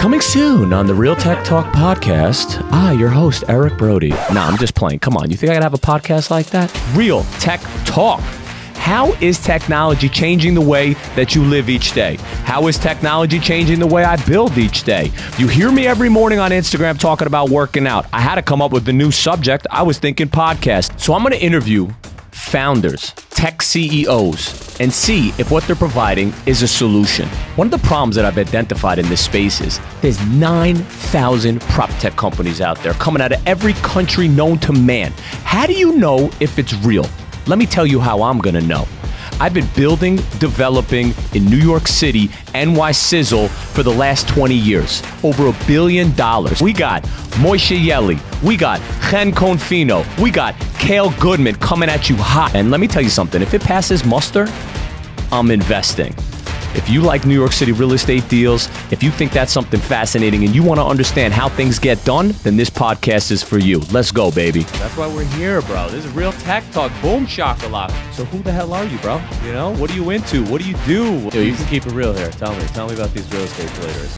Coming soon on the Real Tech Talk podcast, I, your host, Eric Brody. Nah, I'm just playing. Come on, you think I could have a podcast like that? Real Tech Talk. How is technology changing the way that you live each day? How is technology changing the way I build each day? You hear me every morning on Instagram talking about working out. I had to come up with a new subject. I was thinking podcast. So I'm going to interview founders, tech CEOs, and see if what they're providing is a solution. One of the problems that I've identified in this space is there's 9,000 prop tech companies out there coming out of every country known to man. How do you know if it's real? Let me tell you how I'm going to know. I've been building, developing in New York City, NY Sizzle for the last 20 years. Over a billion dollars. We got Moishe Yeli. We got Chen Confino. We got Kale Goodman coming at you hot. And let me tell you something if it passes muster, I'm investing. If you like New York City real estate deals, if you think that's something fascinating and you want to understand how things get done, then this podcast is for you. Let's go, baby. That's why we're here, bro. This is real tech talk. Boom shakalaka. So who the hell are you, bro? You know, what are you into? What do you do? Yo, you can keep it real here. Tell me. Tell me about these real estate traders.